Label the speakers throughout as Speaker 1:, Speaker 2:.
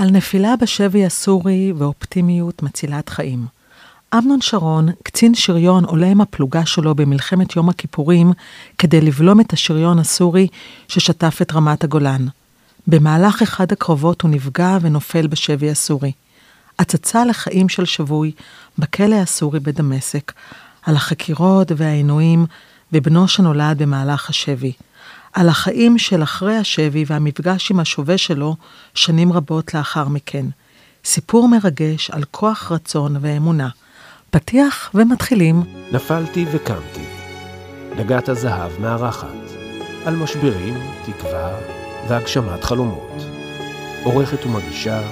Speaker 1: על נפילה בשבי הסורי ואופטימיות מצילת חיים. אמנון שרון, קצין שריון, עולה עם הפלוגה שלו במלחמת יום הכיפורים כדי לבלום את השריון הסורי ששטף את רמת הגולן. במהלך אחד הקרבות הוא נפגע ונופל בשבי הסורי. הצצה לחיים של שבוי בכלא הסורי בדמשק, על החקירות והעינויים בבנו שנולד במהלך השבי. על החיים של אחרי השבי והמפגש עם השווה שלו שנים רבות לאחר מכן. סיפור מרגש על כוח רצון ואמונה. פתיח ומתחילים.
Speaker 2: נפלתי וקמתי. דגת הזהב מארחת. על משברים, תקווה והגשמת חלומות. עורכת ומגישה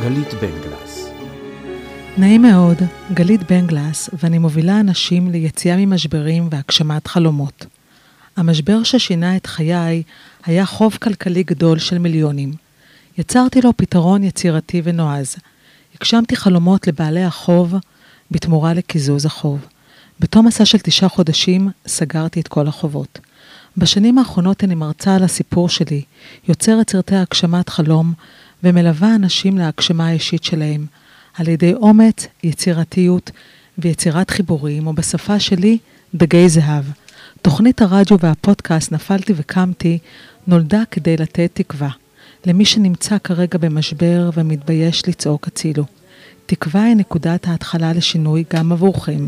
Speaker 2: גלית בנגלס.
Speaker 1: נעים מאוד, גלית בנגלס, ואני מובילה אנשים ליציאה ממשברים והגשמת חלומות. המשבר ששינה את חיי היה חוב כלכלי גדול של מיליונים. יצרתי לו פתרון יצירתי ונועז. הגשמתי חלומות לבעלי החוב בתמורה לקיזוז החוב. בתום מסע של תשעה חודשים סגרתי את כל החובות. בשנים האחרונות אני מרצה על הסיפור שלי, יוצרת סרטי הגשמת חלום ומלווה אנשים להגשמה האישית שלהם, על ידי אומץ, יצירתיות ויצירת חיבורים, ובשפה שלי, דגי זהב. תוכנית הרדיו והפודקאסט נפלתי וקמתי נולדה כדי לתת תקווה למי שנמצא כרגע במשבר ומתבייש לצעוק הצילו. תקווה היא נקודת ההתחלה לשינוי גם עבורכם.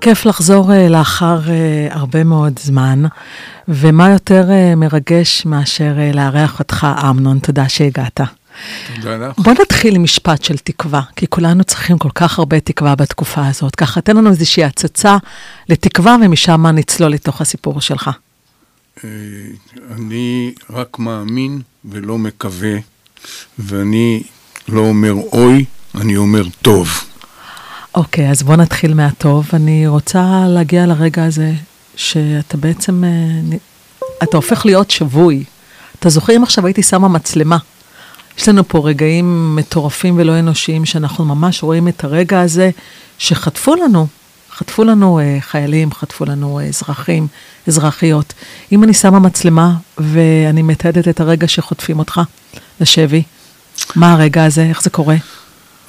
Speaker 1: כיף לחזור uh, לאחר uh, הרבה מאוד זמן, ומה יותר uh, מרגש מאשר לארח אותך, אמנון, תודה שהגעת.
Speaker 3: תודה לך.
Speaker 1: בוא נתחיל עם משפט של תקווה, כי כולנו צריכים כל כך הרבה תקווה בתקופה הזאת. ככה, תן לנו איזושהי הצצה לתקווה, ומשם נצלול לתוך הסיפור שלך.
Speaker 3: אני רק מאמין ולא מקווה, ואני לא אומר אוי, אני אומר טוב.
Speaker 1: אוקיי, okay, אז בוא נתחיל מהטוב. אני רוצה להגיע לרגע הזה שאתה בעצם, אתה הופך להיות שבוי. אתה זוכר אם עכשיו הייתי שמה מצלמה יש לנו פה רגעים מטורפים ולא אנושיים, שאנחנו ממש רואים את הרגע הזה שחטפו לנו, חטפו לנו uh, חיילים, חטפו לנו uh, אזרחים, אזרחיות. אם אני שמה מצלמה ואני מתעדת את הרגע שחוטפים אותך לשבי, מה הרגע הזה? איך זה קורה?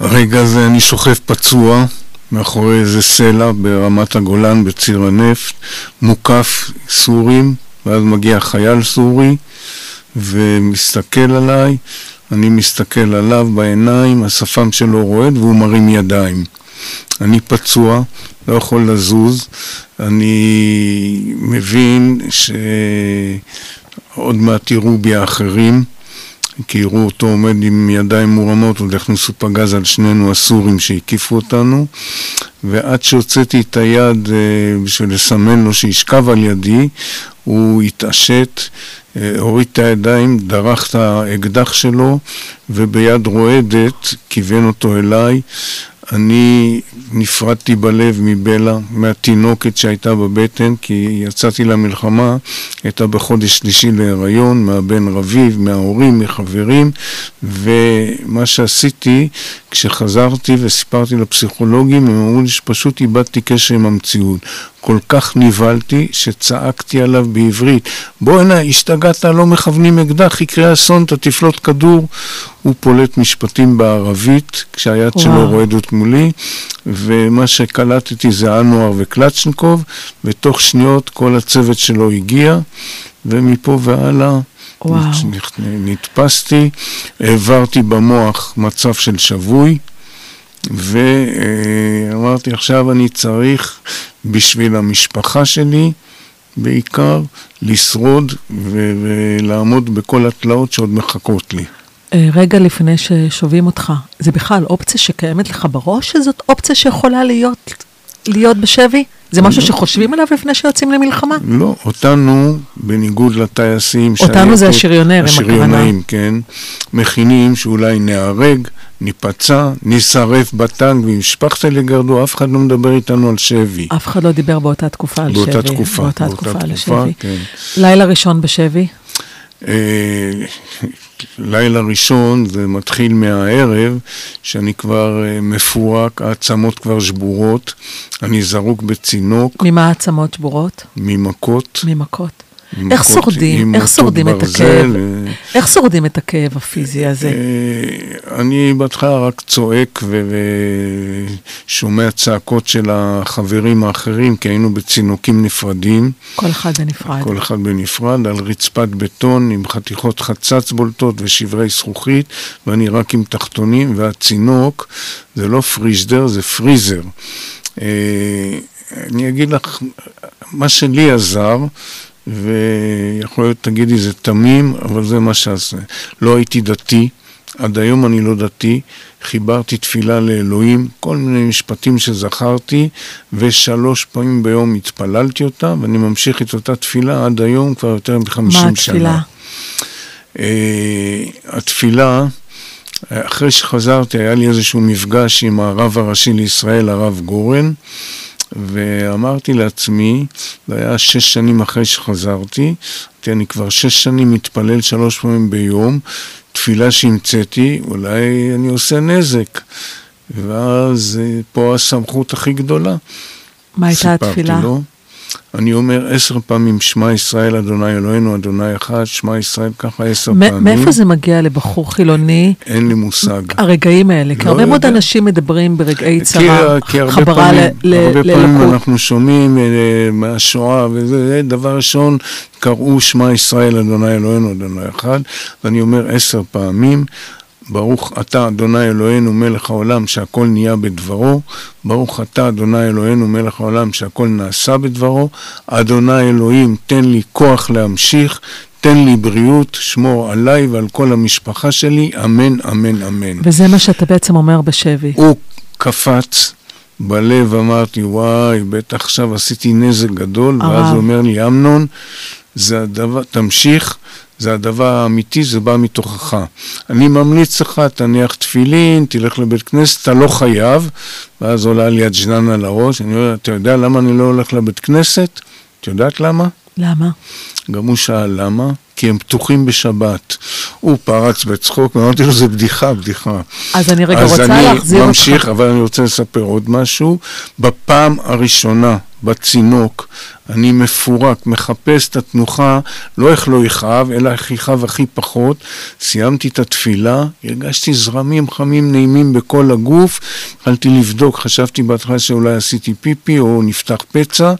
Speaker 3: הרגע הזה אני שוכב פצוע מאחורי איזה סלע ברמת הגולן בציר הנפט, מוקף סורים, ואז מגיע חייל סורי ומסתכל עליי. אני מסתכל עליו בעיניים, השפם שלו רועד והוא מרים ידיים. אני פצוע, לא יכול לזוז, אני מבין שעוד מעט יראו בי האחרים, כי יראו אותו עומד עם ידיים מורמות, עוד יכניסו פגז על שנינו הסורים שהקיפו אותנו, ועד שהוצאתי את היד אה, בשביל לסמן לו שישכב על ידי, הוא התעשת, אה, הוריד את הידיים, דרך את האקדח שלו, וביד רועדת כיוון אותו אליי. אני נפרדתי בלב מבלה, מהתינוקת שהייתה בבטן, כי יצאתי למלחמה, הייתה בחודש שלישי להיריון, מהבן רביב, מההורים, מחברים, ומה שעשיתי, כשחזרתי וסיפרתי לפסיכולוגים, הם אמרו לי שפשוט איבדתי קשר עם המציאות. כל כך נבהלתי, שצעקתי עליו בעברית, בוא הנה, השתגעת, לא מכוונים אקדח, יקרה אסון, אתה תפלוט כדור. הוא פולט משפטים בערבית, כשהיד וואו. שלו רועדת מולי, ומה שקלטתי זה אנואר וקלצ'נקוב, ותוך שניות כל הצוות שלו הגיע, ומפה והלאה וואו. נתפסתי, העברתי במוח מצב של שבוי. ואמרתי, עכשיו אני צריך בשביל המשפחה שלי בעיקר לשרוד ולעמוד בכל התלאות שעוד מחכות לי.
Speaker 1: אה, רגע לפני ששובים אותך, זה בכלל אופציה שקיימת לך בראש, שזאת אופציה שיכולה להיות, להיות בשבי? זה משהו שחושבים עליו לפני שיוצאים למלחמה?
Speaker 3: לא, אותנו, בניגוד לטייסים...
Speaker 1: אותנו זה השריונרים,
Speaker 3: הכוונה. השריונרים, כן. מכינים שאולי נהרג, ניפצע, נשרף בטנק ועם שפכת לגרדו, אף אחד לא מדבר איתנו על שבי.
Speaker 1: אף אחד לא דיבר באותה תקופה על
Speaker 3: באותה
Speaker 1: שבי.
Speaker 3: תקופה,
Speaker 1: באותה
Speaker 3: באותה
Speaker 1: תקופה, על
Speaker 3: תקופה,
Speaker 1: השבי.
Speaker 3: כן.
Speaker 1: לילה ראשון בשבי?
Speaker 3: אה, לילה ראשון זה מתחיל מהערב, שאני כבר אה, מפורק, העצמות כבר שבורות, אני זרוק בצינוק.
Speaker 1: ממה העצמות שבורות?
Speaker 3: ממכות.
Speaker 1: ממכות. איך שורדים, איך שורדים את הכאב? איך שורדים את הכאב הפיזי הזה?
Speaker 3: אני בהתחלה רק צועק ושומע צעקות של החברים האחרים, כי היינו בצינוקים נפרדים.
Speaker 1: כל אחד בנפרד.
Speaker 3: כל אחד בנפרד, על רצפת בטון עם חתיכות חצץ בולטות ושברי זכוכית, ואני רק עם תחתונים, והצינוק זה לא פריזדר, זה פריזר. אני אגיד לך, מה שלי עזר, ויכול להיות, תגידי, זה תמים, אבל זה מה שעשה. לא הייתי דתי, עד היום אני לא דתי, חיברתי תפילה לאלוהים, כל מיני משפטים שזכרתי, ושלוש פעמים ביום התפללתי אותה, ואני ממשיך את אותה תפילה עד היום, כבר יותר מחמישים שנה. מה התפילה? Uh, התפילה, אחרי שחזרתי, היה לי איזשהו מפגש עם הרב הראשי לישראל, הרב גורן, ואמרתי לעצמי, זה היה שש שנים אחרי שחזרתי, אמרתי, אני כבר שש שנים מתפלל שלוש פעמים ביום, תפילה שהמצאתי, אולי אני עושה נזק. ואז אה, פה הסמכות הכי גדולה.
Speaker 1: מה הייתה התפילה? לו,
Speaker 3: אני אומר עשר פעמים שמע ישראל אדוני אלוהינו אדוני אחד, שמע ישראל ככה עשר פעמים.
Speaker 1: מאיפה זה מגיע לבחור חילוני?
Speaker 3: אין לי מושג.
Speaker 1: הרגעים האלה, כי לא הרבה מאוד אנשים מדברים ברגעי צרה, חברה
Speaker 3: ללקות. הרבה פעמים אנחנו שומעים אה, מהשואה, וזה דבר ראשון, קראו שמע ישראל אדוני אלוהינו אדוני אחד, ואני אומר עשר פעמים. ברוך אתה אדוני אלוהינו מלך העולם שהכל נהיה בדברו, ברוך אתה אדוני אלוהינו מלך העולם שהכל נעשה בדברו, אדוני אלוהים תן לי כוח להמשיך, תן לי בריאות, שמור עליי ועל כל המשפחה שלי, אמן, אמן, אמן.
Speaker 1: וזה מה שאתה בעצם אומר בשבי.
Speaker 3: הוא קפץ. בלב אמרתי, וואי, בטח עכשיו עשיתי נזק גדול, הרב. ואז הוא אומר לי, אמנון, זה הדבר, תמשיך, זה הדבר האמיתי, זה בא מתוכך. אני ממליץ לך, תניח תפילין, תלך לבית כנסת, אתה לא חייב, ואז עולה לי הג'נן על הראש, אני אומר, אתה יודע למה אני לא הולך לבית כנסת? את יודעת למה?
Speaker 1: למה?
Speaker 3: גם הוא שאל למה, כי הם פתוחים בשבת. הוא פרץ בצחוק, ואמרתי לו, זה בדיחה, בדיחה.
Speaker 1: אז אני רגע רוצה להחזיר אותך. אז
Speaker 3: אני ממשיך, אבל אני רוצה לספר עוד משהו. בפעם הראשונה בצינוק, אני מפורק, מחפש את התנוחה, לא איך לא יכאב, אלא איך יכאב הכי פחות. סיימתי את התפילה, הרגשתי זרמים חמים נעימים בכל הגוף, התחלתי לבדוק, חשבתי בהתחלה שאולי עשיתי פיפי או נפתח פצע,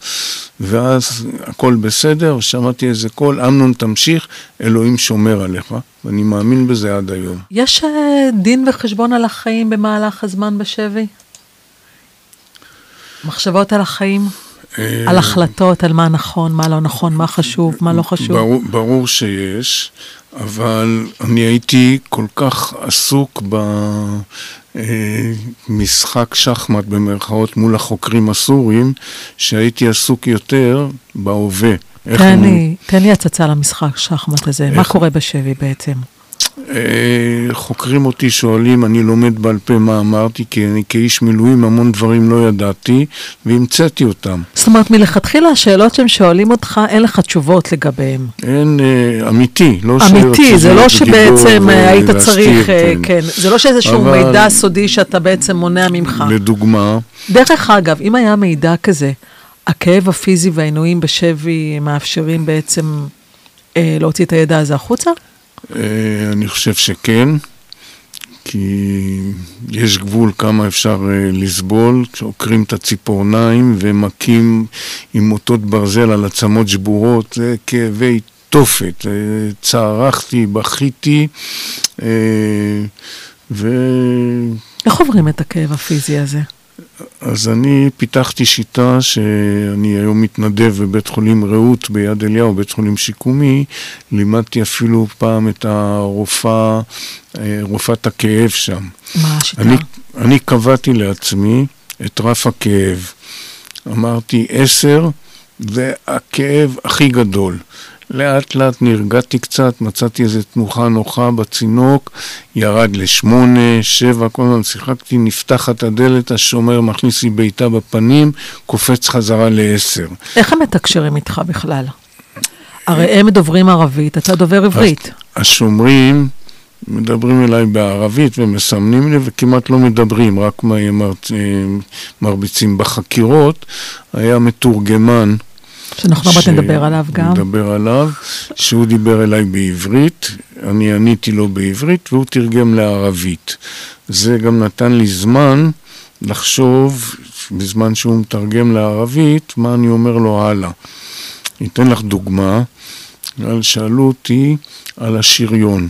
Speaker 3: ואז הכל בסדר, שמעתי איזה קול, אמנון תמשיך, אלוהים שומר עליך, ואני מאמין בזה עד היום.
Speaker 1: יש אה, דין וחשבון על החיים במהלך הזמן בשבי? מחשבות על החיים? אה, על החלטות, על מה נכון, מה לא נכון, מה חשוב, מה לא חשוב.
Speaker 3: ברור, ברור שיש, אבל אני הייתי כל כך עסוק במשחק אה, שחמט במרכאות מול החוקרים הסורים, שהייתי עסוק יותר בהווה.
Speaker 1: תן לי, תן לי הצצה למשחק שחמט הזה, איך... מה קורה בשבי בעצם?
Speaker 3: אה, חוקרים אותי, שואלים, אני לומד בעל פה מה אמרתי, כי אני כאיש מילואים המון דברים לא ידעתי, והמצאתי אותם.
Speaker 1: זאת אומרת, מלכתחילה השאלות שהם שואלים אותך, אין לך תשובות לגביהם.
Speaker 3: אין, אה, אמיתי, לא
Speaker 1: שאלות... אמיתי, זה לא שבעצם אה, היית צריך, כן. כן, זה לא שאיזשהו. מידע סודי שאתה בעצם מונע ממך.
Speaker 3: לדוגמה...
Speaker 1: דרך אגב, אם היה מידע כזה, הכאב הפיזי והעינויים בשבי מאפשרים בעצם אה, להוציא את הידע הזה החוצה?
Speaker 3: אה, אני חושב שכן, כי יש גבול כמה אפשר אה, לסבול, כשעוקרים את הציפורניים ומכים עם מוטות ברזל על עצמות שבורות, זה כאבי תופת. אה, צערכתי, בכיתי, ו...
Speaker 1: איך עוברים את הכאב הפיזי הזה?
Speaker 3: אז אני פיתחתי שיטה שאני היום מתנדב בבית חולים רעות ביד אליהו, בית חולים שיקומי, לימדתי אפילו פעם את הרופאה, אה, רופאת הכאב שם.
Speaker 1: מה השיטה?
Speaker 3: אני, אני קבעתי לעצמי את רף הכאב. אמרתי עשר, והכאב הכי גדול. לאט לאט נרגעתי קצת, מצאתי איזו תנוחה נוחה בצינוק, ירד לשמונה, שבע, כל הזמן שיחקתי, נפתחת הדלת, השומר מכניס לי בעיטה בפנים, קופץ חזרה לעשר.
Speaker 1: איך הם מתקשרים איתך בכלל? הרי הם דוברים ערבית, אתה דובר עברית.
Speaker 3: השומרים מדברים אליי בערבית ומסמנים לי וכמעט לא מדברים, רק מרביצים. בחקירות היה מתורגמן
Speaker 1: שאנחנו עוד מעט נדבר עליו גם.
Speaker 3: נדבר עליו, שהוא דיבר אליי בעברית, אני עניתי לו בעברית והוא תרגם לערבית. זה גם נתן לי זמן לחשוב, בזמן שהוא מתרגם לערבית, מה אני אומר לו הלאה. אני אתן לך דוגמה, שאלו אותי על השריון.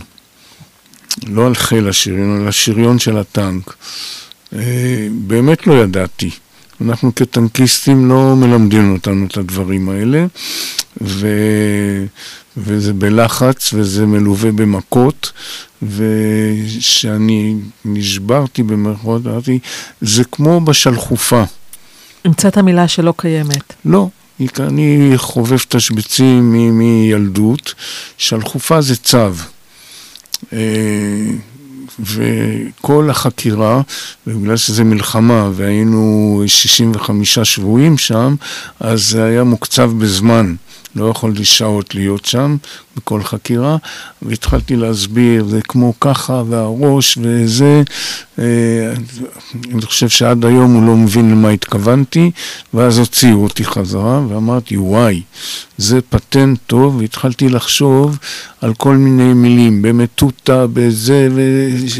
Speaker 3: לא על חיל השריון, על השריון של הטנק. אה, באמת לא ידעתי. אנחנו כטנקיסטים לא מלמדים אותנו את הדברים האלה, ו... וזה בלחץ וזה מלווה במכות, ושאני נשברתי במרכאות, אמרתי, זה כמו בשלחופה.
Speaker 1: המצאת מילה שלא קיימת.
Speaker 3: לא, אני חובב תשבצים מילדות, שלחופה זה צו. וכל החקירה, בגלל שזה מלחמה והיינו 65 שבויים שם, אז זה היה מוקצב בזמן. לא יכולתי שעות להיות שם בכל חקירה, והתחלתי להסביר, זה כמו ככה, והראש וזה, אה, אני חושב שעד היום הוא לא מבין למה התכוונתי, ואז הוציאו אותי חזרה, ואמרתי, וואי, זה פטנט טוב, והתחלתי לחשוב על כל מיני מילים, במטותא, בזה,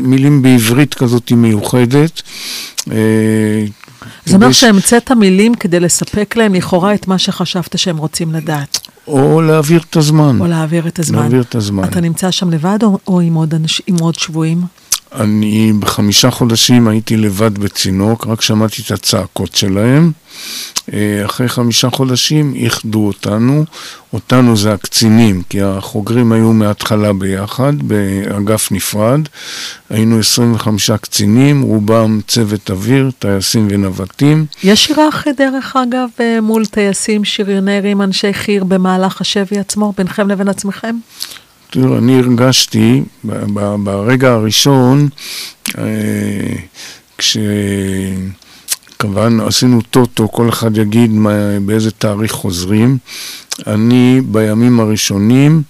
Speaker 3: מילים בעברית כזאת מיוחדת.
Speaker 1: אה, זה אומר שהמצאת מילים כדי לספק להם לכאורה את מה שחשבת שהם רוצים לדעת.
Speaker 3: או להעביר את הזמן.
Speaker 1: או להעביר את הזמן.
Speaker 3: להעביר את הזמן.
Speaker 1: אתה נמצא שם לבד או, או עם, עוד אנש, עם עוד שבויים?
Speaker 3: אני בחמישה חודשים הייתי לבד בצינוק, רק שמעתי את הצעקות שלהם. אה, אחרי חמישה חודשים איחדו אותנו, אותנו זה הקצינים, כי החוגרים היו מההתחלה ביחד, באגף נפרד. היינו 25 קצינים, רובם צוות אוויר, טייסים ונווטים.
Speaker 1: יש היררכיה דרך אגב אה, מול טייסים, שריונרים, אנשי חי"ר במהלך השבי עצמו, בינכם לבין עצמכם?
Speaker 3: תראו, אני הרגשתי ברגע הראשון, אה, כש... קבענו, עשינו טוטו, כל אחד יגיד מה, באיזה תאריך חוזרים. אני בימים הראשונים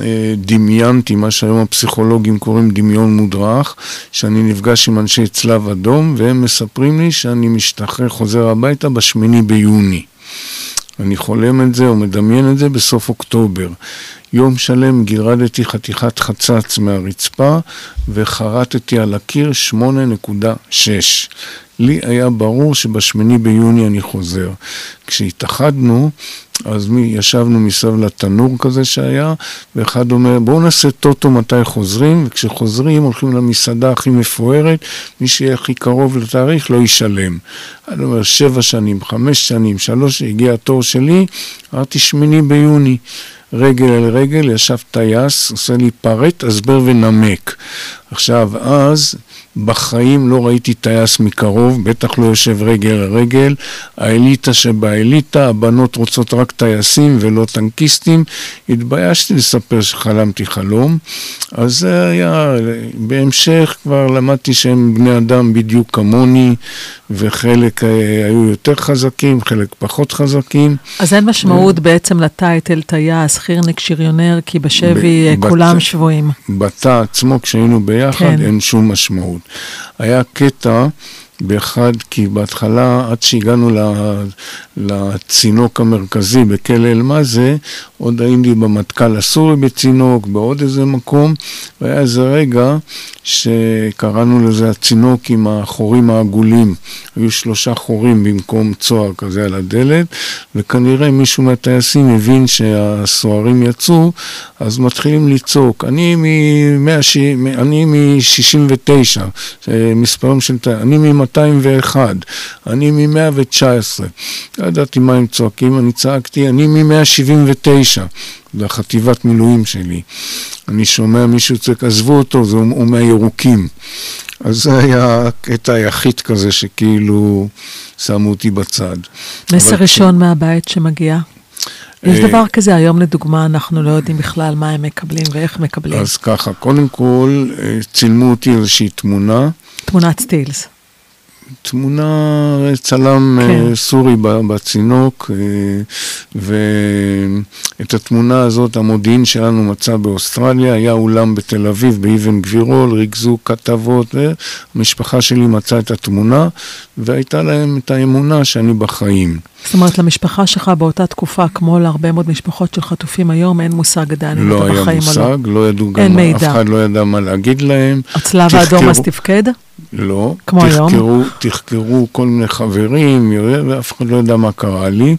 Speaker 3: אה, דמיינתי מה שהיום הפסיכולוגים קוראים דמיון מודרך, שאני נפגש עם אנשי צלב אדום והם מספרים לי שאני משתחרר, חוזר הביתה בשמיני ביוני. אני חולם את זה או מדמיין את זה בסוף אוקטובר. יום שלם גירדתי חתיכת חצץ מהרצפה וחרטתי על הקיר 8.6. לי היה ברור שבשמיני ביוני אני חוזר. כשהתאחדנו, אז מי, ישבנו מסביב לתנור כזה שהיה, ואחד אומר, בואו נעשה טוטו מתי חוזרים, וכשחוזרים הולכים למסעדה הכי מפוארת, מי שיהיה הכי קרוב לתאריך לא ישלם. אני אומר, שבע שנים, חמש שנים, שלוש, הגיע התור שלי, אמרתי שמיני ביוני. רגל אל רגל, ישב טייס, עושה לי פרט, הסבר ונמק. עכשיו, אז בחיים לא ראיתי טייס מקרוב, בטח לא יושב רגל על רגל. האליטה שבאליטה, הבנות רוצות רק טייסים ולא טנקיסטים. התביישתי לספר שחלמתי חלום. אז זה היה, בהמשך כבר למדתי שהם בני אדם בדיוק כמוני, וחלק אה, היו יותר חזקים, חלק פחות חזקים.
Speaker 1: אז אין משמעות בעצם לטייטל טייס, חירניק, שריונר, כי בשבי אה, כולם שבויים.
Speaker 3: בתא עצמו, כשהיינו ביחד, כן. אין שום משמעות. היה קטע באחד, כי בהתחלה, עד שהגענו לצינוק המרכזי בכלא אל-מאזה, עוד הייתי במטכ"ל הסורי בצינוק, בעוד איזה מקום, והיה איזה רגע שקראנו לזה הצינוק עם החורים העגולים. היו שלושה חורים במקום צוהר כזה על הדלת, וכנראה מישהו מהטייסים הבין שהסוהרים יצאו, אז מתחילים לצעוק. אני מ-69, מספרים של... אני מ-201, אני מ-119. לא ידעתי מה הם צועקים, אני צעקתי, אני מ-179. זה החטיבת מילואים שלי. אני שומע מישהו צועק, עזבו אותו, זה הוא מהירוקים. אז זה היה הקטע היחיד כזה שכאילו שמו אותי בצד.
Speaker 1: מסר ראשון כש... מהבית שמגיע? יש אה, דבר כזה, היום לדוגמה, אנחנו לא יודעים בכלל מה הם מקבלים ואיך מקבלים.
Speaker 3: אז ככה, קודם כל, אה, צילמו אותי איזושהי תמונה.
Speaker 1: תמונת סטילס.
Speaker 3: תמונה, צלם
Speaker 1: כן.
Speaker 3: כן. סורי בצינוק, ואת התמונה הזאת המודיעין שלנו מצא באוסטרליה, היה אולם בתל אביב, באבן גבירול, ריכזו כתבות, והמשפחה שלי מצאה את התמונה, והייתה להם את האמונה שאני בחיים.
Speaker 1: זאת אומרת, למשפחה שלך באותה תקופה, כמו להרבה מאוד משפחות של חטופים היום, אין מושג עדיין אם
Speaker 3: לא
Speaker 1: אתה
Speaker 3: היה
Speaker 1: בחיים או לא.
Speaker 3: מושג, לא ידעו גם. אף אחד לא ידע מה להגיד להם.
Speaker 1: הצלב האדום אז תפקד?
Speaker 3: לא.
Speaker 1: כמו היום?
Speaker 3: תחקרו, תחקרו כל מיני חברים, ואף אחד לא ידע מה קרה לי.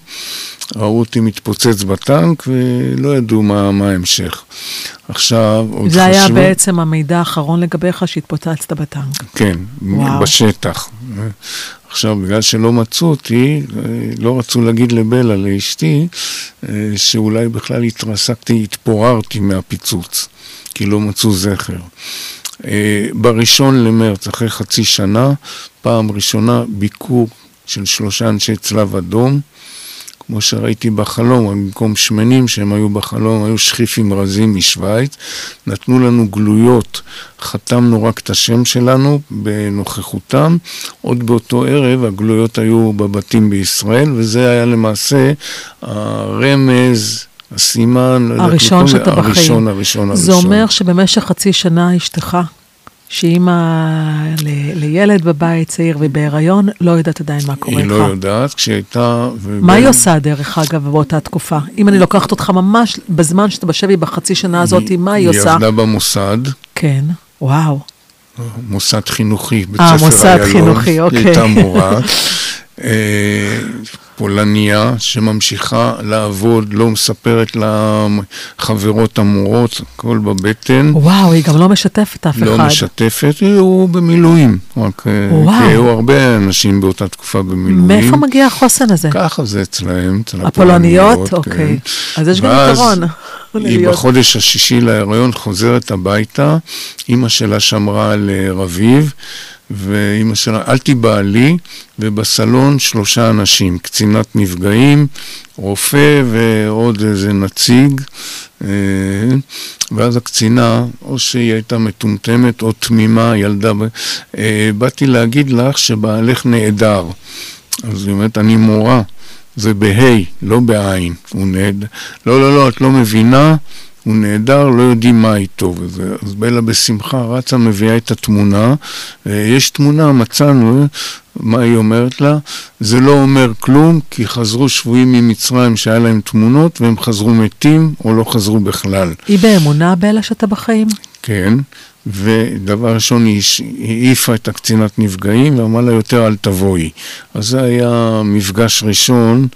Speaker 3: ראו אותי מתפוצץ בטנק ולא ידעו מה, מה ההמשך. עכשיו, עוד
Speaker 1: זה היה בעצם המידע האחרון לגביך שהתפוצצת בטנק.
Speaker 3: כן,
Speaker 1: וואו.
Speaker 3: בשטח. עכשיו, בגלל שלא מצאו אותי, לא רצו להגיד לבלה, לאשתי, שאולי בכלל התרסקתי, התפוררתי מהפיצוץ, כי לא מצאו זכר. אה, בראשון למרץ, אחרי חצי שנה, פעם ראשונה ביקור של שלושה אנשי צלב אדום, כמו שראיתי בחלום, במקום שמנים שהם היו בחלום, היו שחיפים רזים משוויץ, נתנו לנו גלויות, חתמנו רק את השם שלנו בנוכחותם, עוד באותו ערב הגלויות היו בבתים בישראל, וזה היה למעשה הרמז, הסימן, לא
Speaker 1: הראשון שאתה בחיים.
Speaker 3: הראשון, הראשון, הראשון.
Speaker 1: זה אומר שבמשך חצי שנה אשתך, שהיא אימא ל- לילד בבית צעיר ובהיריון, לא יודעת עדיין מה קורה
Speaker 3: היא
Speaker 1: איתך.
Speaker 3: לא יודעת, כשהייתה...
Speaker 1: מה היא עושה, דרך אגב, באותה תקופה? אם אני לוקחת אותך ממש בזמן שאתה בשבי בחצי שנה הזאת, מה היא עושה?
Speaker 3: היא עבדה במוסד,
Speaker 1: כן, וואו.
Speaker 3: מוסד חינוכי, בית
Speaker 1: אה,
Speaker 3: ספר
Speaker 1: מוסד
Speaker 3: איילון.
Speaker 1: חינוכי, אוקיי.
Speaker 3: היא הייתה מורה. פולניה שממשיכה לעבוד, לא מספרת לחברות המורות, הכל בבטן.
Speaker 1: וואו, היא גם לא משתפת אף
Speaker 3: לא
Speaker 1: אחד.
Speaker 3: משתפת, הוא במילואים. רק, אה,
Speaker 1: וואו.
Speaker 3: היו הרבה אנשים באותה תקופה במילואים.
Speaker 1: מאיפה מגיע החוסן הזה?
Speaker 3: ככה זה אצלהם, אצל
Speaker 1: הפולניות?
Speaker 3: הפולניות,
Speaker 1: אוקיי.
Speaker 3: כן.
Speaker 1: אז יש גם יתרון.
Speaker 3: היא
Speaker 1: להיות-
Speaker 3: בחודש השישי להיריון חוזרת הביתה, אימא שלה שמרה על אה, רביב, ואימא שלה, אל תיבהלי, ובסלון שלושה אנשים, קצינת נפגעים, רופא ועוד איזה נציג, אה, ואז הקצינה, או שהיא הייתה מטומטמת או תמימה, ילדה, אה, באתי להגיד לך שבעלך נעדר. אז היא אומרת, אני מורה. זה בה', לא בעין. הוא נהדר. לא, לא, לא, את לא מבינה, הוא נהדר, לא יודעים מה איתו. וזה, אז בלה בשמחה רצה, מביאה את התמונה. אה, יש תמונה, מצאנו, מה היא אומרת לה? זה לא אומר כלום, כי חזרו שבויים ממצרים שהיה להם תמונות, והם חזרו מתים, או לא חזרו בכלל.
Speaker 1: היא באמונה, בלה, שאתה בחיים?
Speaker 3: כן, ודבר ראשון, היא העיפה את הקצינת נפגעים ואמרה לה יותר אל תבואי. אז זה היה מפגש ראשון,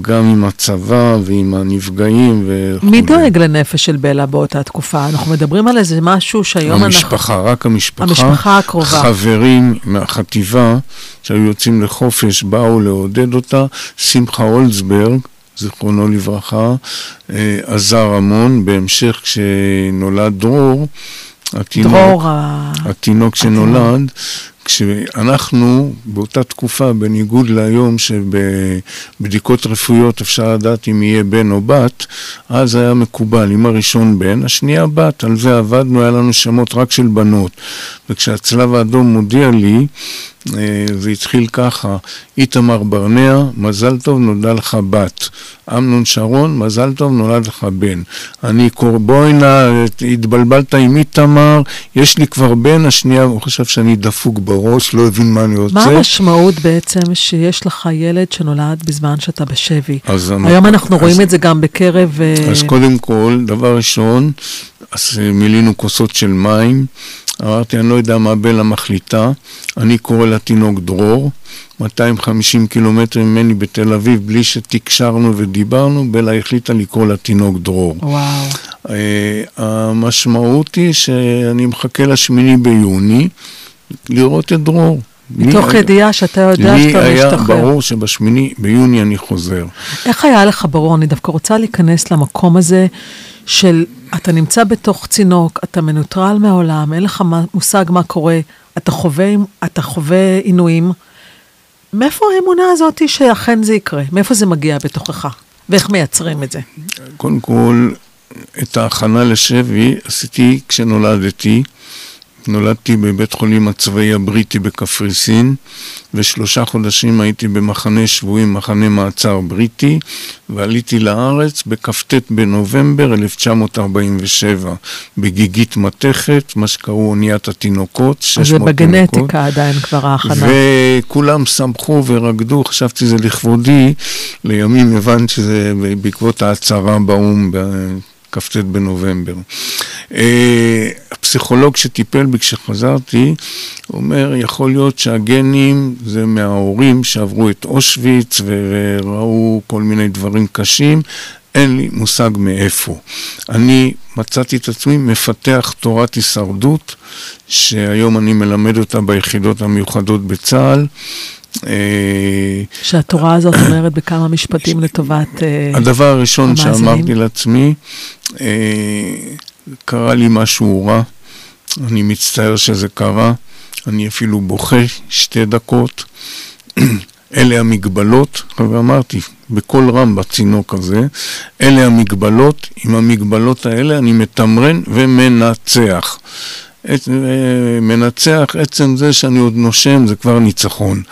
Speaker 3: גם עם הצבא ועם הנפגעים וכו'.
Speaker 1: מי דואג לנפש של בלה באותה תקופה? אנחנו מדברים על איזה משהו שהיום אנחנו...
Speaker 3: המשפחה, רק המשפחה.
Speaker 1: המשפחה הקרובה.
Speaker 3: חברים מהחטיבה שהיו יוצאים לחופש, באו לעודד אותה. שמחה הולצברג, זיכרונו לברכה, אה, עזר המון. בהמשך, כשנולד דרור, התינוק,
Speaker 1: דרור.
Speaker 3: התינוק שנולד, כשאנחנו באותה תקופה, בניגוד להיום שבבדיקות רפואיות אפשר לדעת אם יהיה בן או בת, אז היה מקובל, אם הראשון בן, השנייה בת, על זה עבדנו, היה לנו שמות רק של בנות. וכשהצלב האדום מודיע לי, זה התחיל ככה, איתמר ברנע, מזל טוב, נולדה לך בת. אמנון שרון, מזל טוב, נולד לך בן. אני נא, התבלבלת עם איתמר, יש לי כבר בן, השנייה, הוא חשב שאני דפוק בראש, לא הבין מה אני רוצה.
Speaker 1: מה המשמעות בעצם שיש לך ילד שנולד בזמן שאתה בשבי? היום אנחנו
Speaker 3: אז-
Speaker 1: רואים את זה גם בקרב... אה,
Speaker 3: אז קודם כל, דבר ראשון, אז אה, מילינו כוסות של מים. אמרתי, אני לא יודע מה בלה מחליטה, אני קורא לתינוק דרור, 250 קילומטר ממני בתל אביב, בלי שתקשרנו ודיברנו, בלה החליטה לקרוא לתינוק דרור.
Speaker 1: וואו.
Speaker 3: אה, המשמעות היא שאני מחכה לשמיני ביוני לראות את דרור.
Speaker 1: מתוך
Speaker 3: לי-
Speaker 1: ידיעה שאתה יודע
Speaker 3: לי
Speaker 1: שאתה
Speaker 3: היה
Speaker 1: משתחרר.
Speaker 3: ברור שבשמיני ביוני אני חוזר.
Speaker 1: איך היה לך ברור? אני דווקא רוצה להיכנס למקום הזה של אתה נמצא בתוך צינוק, אתה מנוטרל מהעולם, אין לך מושג מה קורה, אתה חווה, אתה חווה עינויים. מאיפה האמונה הזאת שאכן זה יקרה? מאיפה זה מגיע בתוכך? ואיך מייצרים את זה?
Speaker 3: קודם כל, את ההכנה לשבי עשיתי כשנולדתי, נולדתי בבית חולים הצבאי הבריטי בקפריסין, ושלושה חודשים הייתי במחנה שבויים, מחנה מעצר בריטי, ועליתי לארץ בכ"ט בנובמבר 1947, בגיגית מתכת, מה שקראו אוניית התינוקות,
Speaker 1: 600 תינוקות. זה בגנטיקה עדיין כבר ההכנה.
Speaker 3: וכולם שמחו ורקדו, חשבתי שזה לכבודי, לימים הבנתי שזה בעקבות ההצהרה באו"ם. כ"ט בנובמבר. אה, הפסיכולוג שטיפל בי כשחזרתי, אומר, יכול להיות שהגנים זה מההורים שעברו את אושוויץ וראו כל מיני דברים קשים, אין לי מושג מאיפה. אני מצאתי את עצמי מפתח תורת הישרדות, שהיום אני מלמד אותה ביחידות המיוחדות בצה"ל.
Speaker 1: אה, שהתורה הזאת אומרת בכמה משפטים לטובת
Speaker 3: אה, הדבר הראשון שאמרתי לעצמי, אה, קרה לי משהו רע, אני מצטער שזה קרה, אני אפילו בוכה שתי דקות. אלה המגבלות, ואמרתי בקול רם בצינוק הזה, אלה המגבלות, עם המגבלות האלה אני מתמרן ומנצח. מנצח, עצם זה שאני עוד נושם זה כבר ניצחון,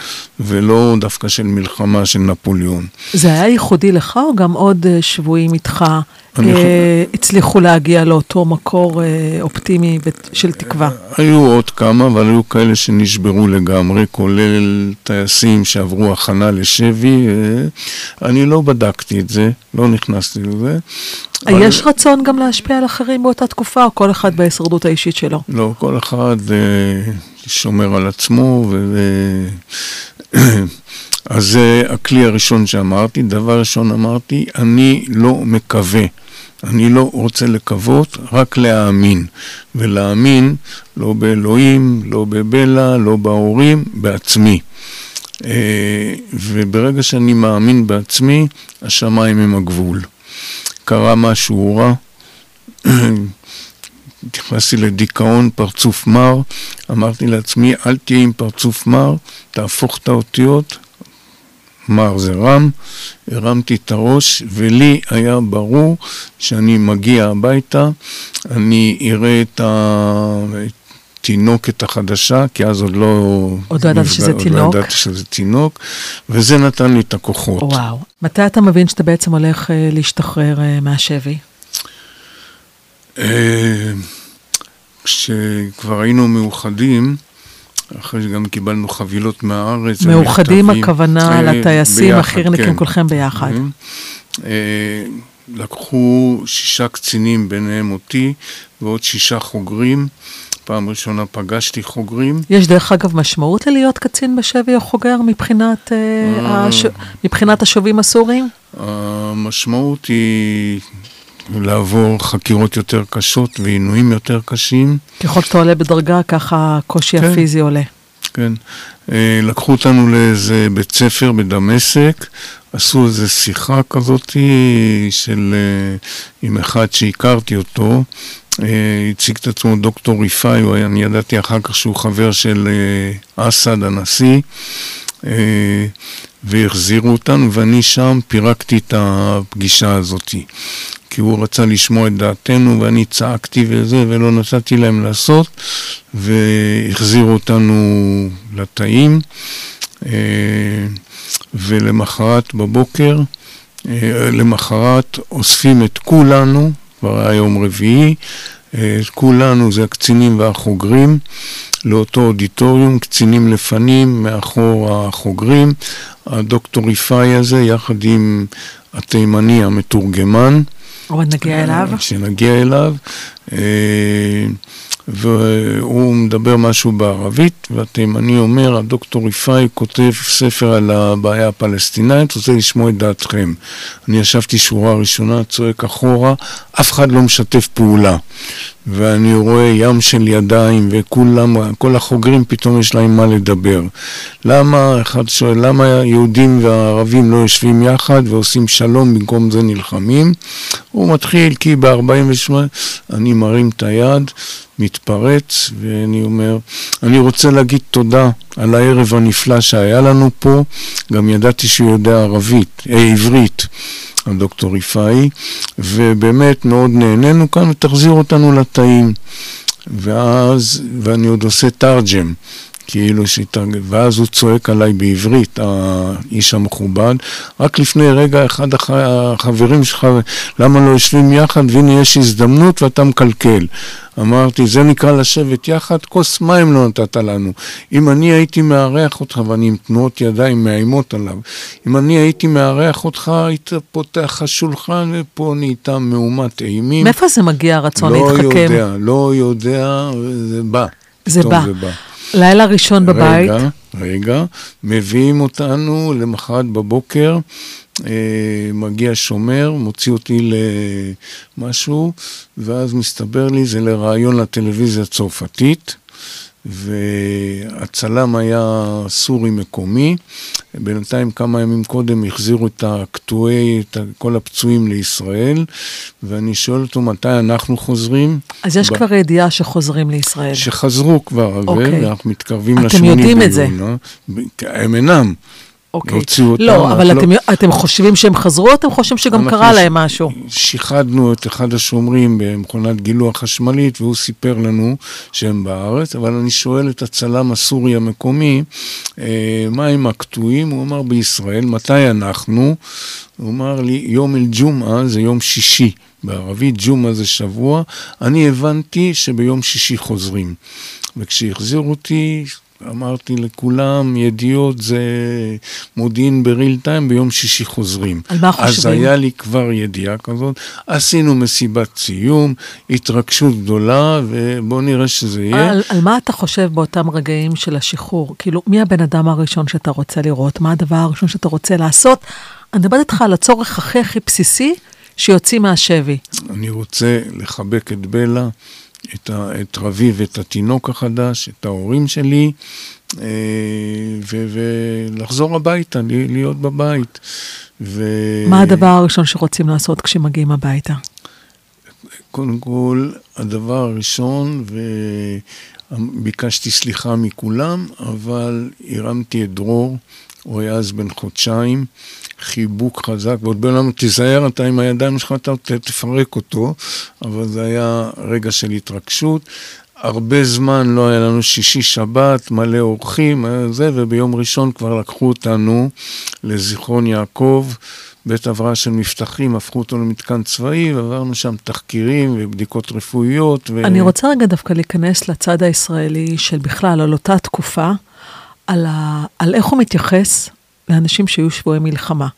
Speaker 3: ולא דווקא של מלחמה של נפוליאון.
Speaker 1: זה היה ייחודי לך או גם עוד אה, שבויים איתך אה, הצליחו להגיע לאותו מקור אה, אופטימי של תקווה?
Speaker 3: היו עוד כמה, אבל היו כאלה שנשברו לגמרי, כולל טייסים שעברו הכנה לשבי. אני לא בדקתי את זה, לא נכנסתי לזה.
Speaker 1: יש רצון גם להשפיע על אחרים באותה תקופה, או כל אחד בהישרדות האישית שלו?
Speaker 3: לא, כל אחד שומר על עצמו, ו... אז זה הכלי הראשון שאמרתי. דבר ראשון אמרתי, אני לא מקווה. אני לא רוצה לקוות, רק להאמין. ולהאמין לא באלוהים, לא בבלה, לא בהורים, בעצמי. אה, וברגע שאני מאמין בעצמי, השמיים הם הגבול. קרה משהו רע, נכנסתי לדיכאון, פרצוף מר, אמרתי לעצמי, אל תהיה עם פרצוף מר, תהפוך את האותיות, מר זה רם, הרמתי את הראש, ולי היה ברור שאני מגיע הביתה, אני אראה את התינוקת החדשה, כי אז עוד לא...
Speaker 1: עוד לא ידעתי שזה
Speaker 3: עוד
Speaker 1: תינוק.
Speaker 3: עוד לא ידעתי שזה תינוק, וזה נתן לי את הכוחות.
Speaker 1: וואו. מתי אתה מבין שאתה בעצם הולך אה, להשתחרר אה, מהשבי?
Speaker 3: אה, כשכבר היינו מאוחדים, אחרי שגם קיבלנו חבילות מהארץ.
Speaker 1: מאוחדים הכוונה אה, לטייסים, החירניקים, כן. כולכם ביחד.
Speaker 3: אה, לקחו שישה קצינים, ביניהם אותי, ועוד שישה חוגרים. פעם ראשונה פגשתי חוגרים.
Speaker 1: יש דרך אגב משמעות ללהיות קצין בשבי או חוגר מבחינת, הש... מבחינת השובים הסורים?
Speaker 3: המשמעות היא לעבור חקירות יותר קשות ועינויים יותר קשים.
Speaker 1: ככל שאתה עולה בדרגה, ככה הקושי כן, הפיזי עולה.
Speaker 3: כן. אה, לקחו אותנו לאיזה בית ספר בדמשק, עשו איזו שיחה כזאת של, אה, עם אחד שהכרתי אותו, אה, הציג את עצמו דוקטור ריפאי, אני ידעתי אחר כך שהוא חבר של אסד הנשיא. והחזירו אותנו, ואני שם פירקתי את הפגישה הזאת. כי הוא רצה לשמוע את דעתנו, ואני צעקתי וזה, ולא נתתי להם לעשות, והחזירו אותנו לתאים, אה, ולמחרת בבוקר, אה, למחרת אוספים את כולנו, כבר היה יום רביעי, אה, כולנו, זה הקצינים והחוגרים, לאותו אודיטוריום, קצינים לפנים, מאחור החוגרים, הדוקטור יפאי הזה, יחד עם התימני המתורגמן.
Speaker 1: עוד נגיע אליו.
Speaker 3: כשנגיע אליו. אה, והוא מדבר משהו בערבית, והתימני אומר, הדוקטור ריפאי כותב ספר על הבעיה הפלסטינאית, רוצה לשמוע את דעתכם. אני ישבתי שורה ראשונה, צועק אחורה, אף אחד לא משתף פעולה. ואני רואה ים של ידיים, וכולם, כל החוגרים פתאום יש להם מה לדבר. למה, אחד שואל, למה יהודים והערבים לא יושבים יחד ועושים שלום, במקום זה נלחמים? הוא מתחיל, כי ב-48 אני מרים את היד, מתפרץ, ואני אומר, אני רוצה להגיד תודה על הערב הנפלא שהיה לנו פה, גם ידעתי שהוא יודע ערבית, אה, עברית. הדוקטור יפאי, ובאמת מאוד נהנינו כאן, ותחזיר אותנו לתאים. ואז, ואני עוד עושה תרג'ם. כאילו שהתארגן, ואז הוא צועק עליי בעברית, האיש המכובד. רק לפני רגע אחד הח... החברים שלך, למה לא יושבים יחד, והנה יש הזדמנות ואתה מקלקל. אמרתי, זה נקרא לשבת יחד, כוס מים לא נתת לנו. אם אני הייתי מארח אותך, ואני עם תנועות ידיים מאיימות עליו, אם אני הייתי מארח אותך, היית פותח השולחן, ופה נהייתה מהומת אימים.
Speaker 1: מאיפה זה מגיע הרצון
Speaker 3: לא
Speaker 1: להתחכם?
Speaker 3: לא יודע, לא יודע, זה בא.
Speaker 1: זה בא.
Speaker 3: זה בא.
Speaker 1: לילה ראשון בבית.
Speaker 3: רגע, רגע, מביאים אותנו למחרת בבוקר, אה, מגיע שומר, מוציא אותי למשהו, ואז מסתבר לי, זה לראיון לטלוויזיה הצרפתית. והצלם היה סורי מקומי. בינתיים כמה ימים קודם החזירו את הקטועי, את כל הפצועים לישראל, ואני שואל אותו מתי אנחנו חוזרים.
Speaker 1: אז יש ב... כבר ידיעה שחוזרים לישראל.
Speaker 3: שחזרו כבר,
Speaker 1: אוקיי.
Speaker 3: ואנחנו מתקרבים
Speaker 1: לשמיני ביוני. אתם יודעים את זה.
Speaker 3: הם אינם.
Speaker 1: אוקיי.
Speaker 3: הוציאו אותם.
Speaker 1: לא, אבל
Speaker 3: לא...
Speaker 1: אתם, אתם חושבים שהם חזרו, או אתם חושבים שגם קרה להם משהו?
Speaker 3: שיחדנו את אחד השומרים במכונת גילוח חשמלית, והוא סיפר לנו שהם בארץ, אבל אני שואל את הצלם הסורי המקומי, אה, מה עם הקטועים? הוא אמר, בישראל, מתי אנחנו? הוא אמר לי, יום אל-ג'ומעה זה יום שישי. בערבית ג'ומעה זה שבוע. אני הבנתי שביום שישי חוזרים. וכשהחזירו אותי, אמרתי לכולם, ידיעות זה מודיעין בריל טיים, ביום שישי חוזרים.
Speaker 1: על מה חושבים?
Speaker 3: אז היה לי כבר ידיעה כזאת, עשינו מסיבת סיום, התרגשות גדולה, ובואו נראה שזה יהיה.
Speaker 1: על, על מה אתה חושב באותם רגעים של השחרור? כאילו, מי הבן אדם הראשון שאתה רוצה לראות? מה הדבר הראשון שאתה רוצה לעשות? אני מדברת איתך על הצורך הכי הכי בסיסי שיוצאים מהשבי.
Speaker 3: אני רוצה לחבק את בלה. את, ה, את רביב ואת התינוק החדש, את ההורים שלי, אה, ו, ולחזור הביתה, להיות בבית. ו...
Speaker 1: מה הדבר הראשון שרוצים לעשות כשמגיעים הביתה?
Speaker 3: קודם כל, הדבר הראשון, וביקשתי סליחה מכולם, אבל הרמתי את דרור, הוא היה אז בן חודשיים, חיבוק חזק, ועוד בן אדם, תיזהר אתה עם הידיים שלך, אתה תפרק אותו, אבל זה היה רגע של התרגשות. הרבה זמן לא היה לנו שישי שבת, מלא אורחים, זה, וביום ראשון כבר לקחו אותנו לזיכרון יעקב, בית הבראה של מבטחים, הפכו אותו למתקן צבאי, ועברנו שם תחקירים ובדיקות רפואיות. ו...
Speaker 1: אני רוצה רגע דווקא להיכנס לצד הישראלי של בכלל, על אותה תקופה, על, ה... על איך הוא מתייחס לאנשים שהיו שבויי מלחמה.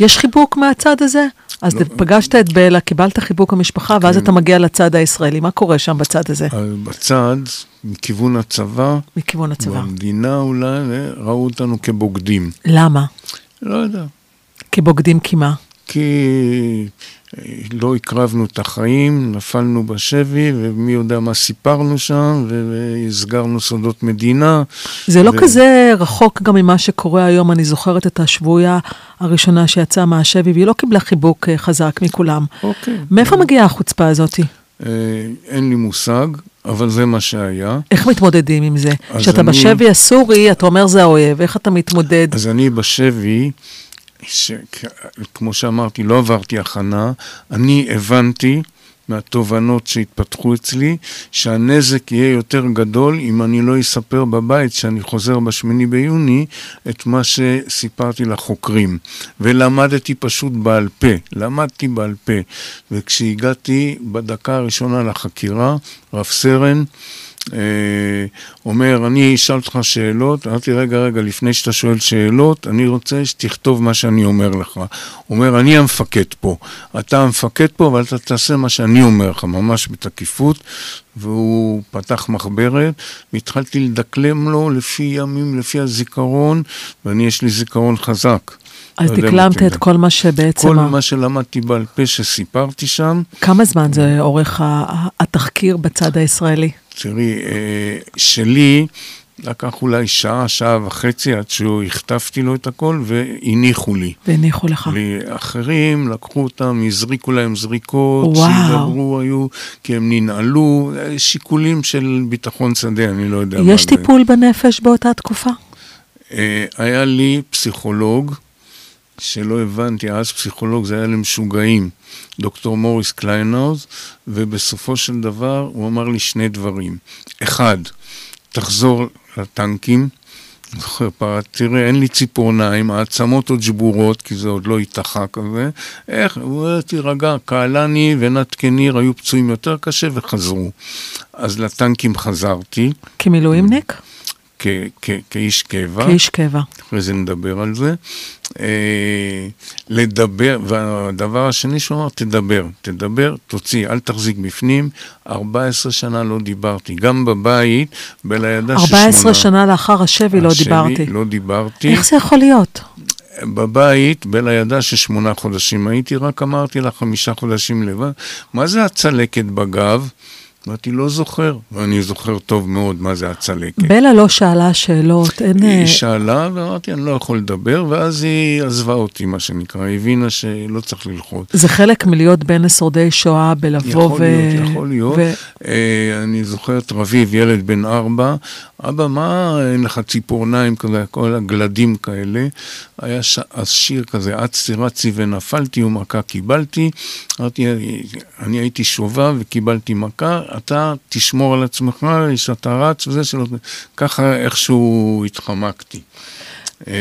Speaker 1: יש חיבוק מהצד הזה? אז לא, פגשת את בלה, קיבלת חיבוק המשפחה, ואז כן. אתה מגיע לצד הישראלי. מה קורה שם בצד הזה?
Speaker 3: בצד, מכיוון הצבא.
Speaker 1: מכיוון הצבא.
Speaker 3: במדינה אולי, ראו אותנו כבוגדים.
Speaker 1: למה?
Speaker 3: לא יודע.
Speaker 1: כבוגדים כי מה?
Speaker 3: כי לא הקרבנו את החיים, נפלנו בשבי, ומי יודע מה סיפרנו שם, והסגרנו סודות מדינה.
Speaker 1: זה לא ו... כזה רחוק גם ממה שקורה היום, אני זוכרת את השבויה הראשונה שיצאה מהשבי, והיא לא קיבלה חיבוק אה, חזק מכולם.
Speaker 3: אוקיי.
Speaker 1: מאיפה מגיעה החוצפה הזאת?
Speaker 3: אה, אין לי מושג. אבל זה מה שהיה.
Speaker 1: איך מתמודדים עם זה? כשאתה אני... בשבי הסורי, אתה אומר זה האויב, איך אתה מתמודד?
Speaker 3: אז אני בשבי, שכמו שאמרתי, לא עברתי הכנה, אני הבנתי מהתובנות שהתפתחו אצלי, שהנזק יהיה יותר גדול אם אני לא אספר בבית שאני חוזר בשמיני ביוני את מה שסיפרתי לחוקרים. ולמדתי פשוט בעל פה, למדתי בעל פה. וכשהגעתי בדקה הראשונה לחקירה, רב סרן, אומר, אני אשאל אותך שאלות, אמרתי, רגע, רגע, לפני שאתה שואל שאלות, אני רוצה שתכתוב מה שאני אומר לך. הוא אומר, אני המפקד פה, אתה המפקד פה, אבל אתה תעשה מה שאני אומר לך, ממש בתקיפות. והוא פתח מחברת, והתחלתי לדקלם לו לפי ימים, לפי הזיכרון, ואני, יש לי זיכרון חזק.
Speaker 1: אז דקלמת את כל מה שבעצם...
Speaker 3: כל מה שלמדתי בעל פה שסיפרתי שם.
Speaker 1: כמה זמן זה אורך התחקיר בצד הישראלי?
Speaker 3: תראי, אה, שלי לקח אולי שעה, שעה וחצי עד שהוא הכתבתי לו את הכל והניחו לי.
Speaker 1: והניחו לך.
Speaker 3: אחרים לקחו אותם, הזריקו להם זריקות, שידברו היו, כי הם ננעלו, שיקולים של ביטחון שדה, אני לא יודע
Speaker 1: מה זה. יש טיפול בנפש באותה תקופה?
Speaker 3: אה, היה לי פסיכולוג. שלא הבנתי, אז פסיכולוג זה היה למשוגעים, דוקטור מוריס קליינאוז, ובסופו של דבר הוא אמר לי שני דברים. אחד, תחזור לטנקים, תראה, אין לי ציפורניים, העצמות עוד שבורות, כי זה עוד לא התאחה כזה. איך, הוא אומר, תירגע, קהלני ונתקניר היו פצועים יותר קשה וחזרו. אז לטנקים חזרתי.
Speaker 1: כמילואימניק?
Speaker 3: כאיש קבע.
Speaker 1: כאיש קבע.
Speaker 3: אחרי זה נדבר על זה. אה, לדבר, והדבר השני שהוא אמר, תדבר, תדבר, תוציא, אל תחזיק בפנים. 14 שנה לא דיברתי, גם בבית, בלידה של שמונה.
Speaker 1: 14 שנה לאחר השבי לא דיברתי.
Speaker 3: לא דיברתי.
Speaker 1: איך זה יכול להיות?
Speaker 3: בבית, בלידה של שמונה חודשים הייתי, רק אמרתי לה חמישה חודשים לבד, מה זה הצלקת בגב? אמרתי, לא זוכר, ואני זוכר טוב מאוד מה זה הצלקת.
Speaker 1: בלה לא שאלה שאלות, אין...
Speaker 3: היא שאלה, ואמרתי, אני לא יכול לדבר, ואז היא עזבה אותי, מה שנקרא, היא הבינה שלא צריך ללחוץ.
Speaker 1: זה חלק מלהיות בין שורדי שואה, בלבוא
Speaker 3: יכול ו... להיות, יכול להיות. ו... אה, אני זוכר את רביב, ילד בן ארבע, אבא, מה, אין לך ציפורניים כזה, כל הגלדים כאלה. היה ש... שיר כזה, אצתי רצי ונפלתי ומכה קיבלתי. אמרתי, אני הייתי שובב וקיבלתי מכה, אתה תשמור על עצמך, שאתה רץ וזה שלא... ככה איכשהו התחמקתי. אה,